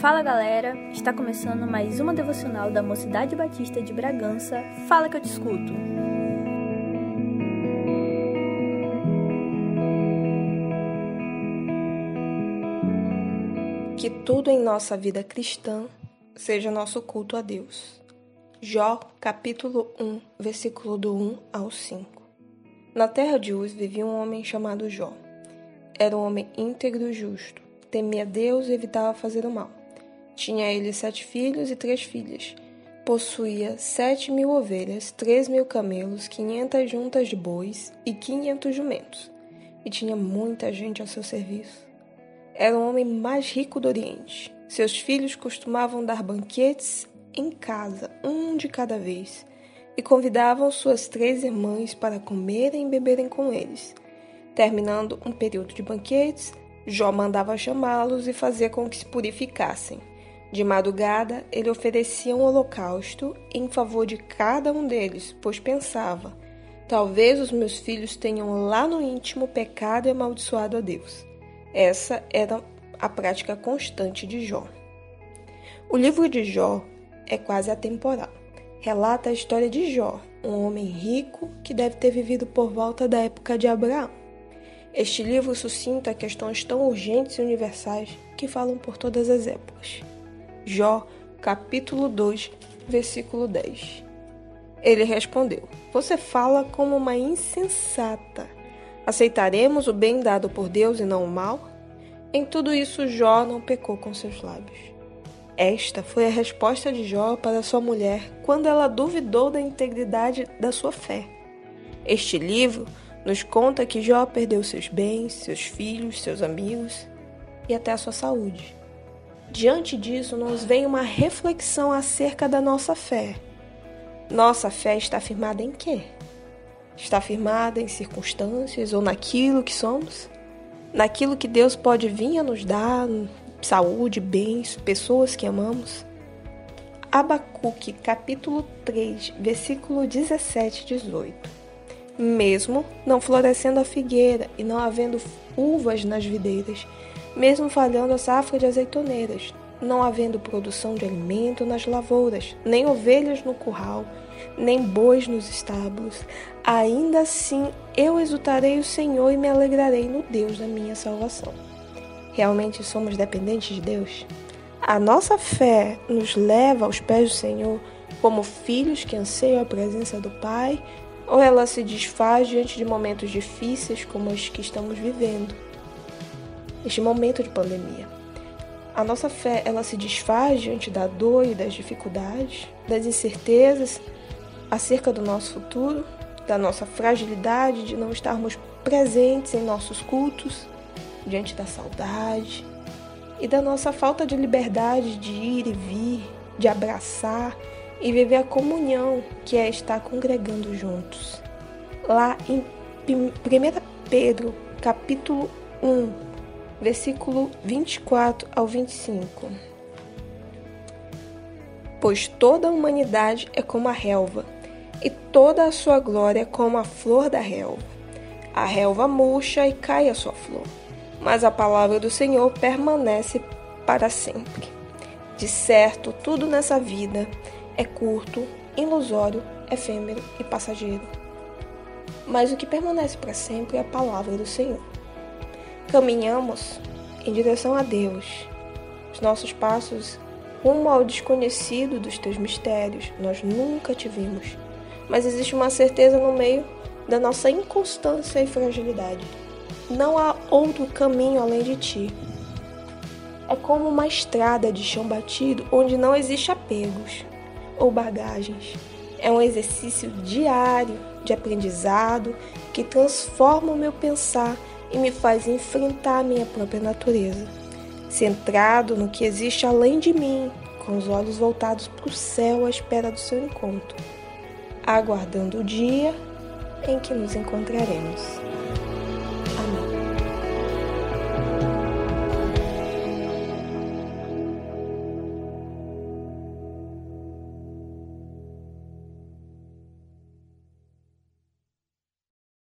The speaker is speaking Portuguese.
Fala galera, está começando mais uma devocional da Mocidade Batista de Bragança. Fala que eu te escuto. Que tudo em nossa vida cristã seja nosso culto a Deus. Jó, capítulo 1, versículo do 1 ao 5. Na terra de Uz vivia um homem chamado Jó. Era um homem íntegro e justo, temia Deus e evitava fazer o mal. Tinha ele sete filhos e três filhas. Possuía sete mil ovelhas, três mil camelos, quinhentas juntas de bois e quinhentos jumentos. E tinha muita gente ao seu serviço. Era o homem mais rico do Oriente. Seus filhos costumavam dar banquetes em casa, um de cada vez, e convidavam suas três irmãs para comerem e beberem com eles. Terminando um período de banquetes, Jó mandava chamá-los e fazia com que se purificassem. De madrugada, ele oferecia um holocausto em favor de cada um deles, pois pensava: talvez os meus filhos tenham lá no íntimo pecado e amaldiçoado a Deus. Essa era a prática constante de Jó. O livro de Jó é quase atemporal. Relata a história de Jó, um homem rico que deve ter vivido por volta da época de Abraão. Este livro suscita questões tão urgentes e universais que falam por todas as épocas. Jó, capítulo 2, versículo 10. Ele respondeu: Você fala como uma insensata. Aceitaremos o bem dado por Deus e não o mal? Em tudo isso, Jó não pecou com seus lábios. Esta foi a resposta de Jó para sua mulher quando ela duvidou da integridade da sua fé. Este livro nos conta que Jó perdeu seus bens, seus filhos, seus amigos e até a sua saúde. Diante disso, nos vem uma reflexão acerca da nossa fé. Nossa fé está firmada em quê? Está firmada em circunstâncias ou naquilo que somos? Naquilo que Deus pode vir a nos dar, saúde, bens, pessoas que amamos? Abacuque, capítulo 3, versículo 17 e 18. Mesmo não florescendo a figueira e não havendo uvas nas videiras, mesmo falhando a safra de azeitoneras, não havendo produção de alimento nas lavouras, nem ovelhas no curral, nem bois nos estábulos, ainda assim eu exultarei o Senhor e me alegrarei no Deus da minha salvação. Realmente somos dependentes de Deus? A nossa fé nos leva aos pés do Senhor como filhos que anseiam a presença do Pai, ou ela se desfaz diante de momentos difíceis como os que estamos vivendo? Este momento de pandemia. A nossa fé, ela se desfaz diante da dor e das dificuldades, das incertezas acerca do nosso futuro, da nossa fragilidade de não estarmos presentes em nossos cultos, diante da saudade e da nossa falta de liberdade de ir e vir, de abraçar e viver a comunhão que é estar congregando juntos. Lá em 1 Pedro, capítulo 1, versículo 24 ao 25. Pois toda a humanidade é como a relva, e toda a sua glória como a flor da relva. A relva murcha e cai a sua flor, mas a palavra do Senhor permanece para sempre. De certo, tudo nessa vida é curto, ilusório, efêmero e passageiro. Mas o que permanece para sempre é a palavra do Senhor. Caminhamos em direção a Deus. Os nossos passos rumo ao desconhecido dos teus mistérios nós nunca tivemos, mas existe uma certeza no meio da nossa inconstância e fragilidade. Não há outro caminho além de ti. É como uma estrada de chão batido onde não existe apegos ou bagagens. É um exercício diário de aprendizado que transforma o meu pensar e me faz enfrentar a minha própria natureza, centrado no que existe além de mim, com os olhos voltados para o céu à espera do seu encontro, aguardando o dia em que nos encontraremos.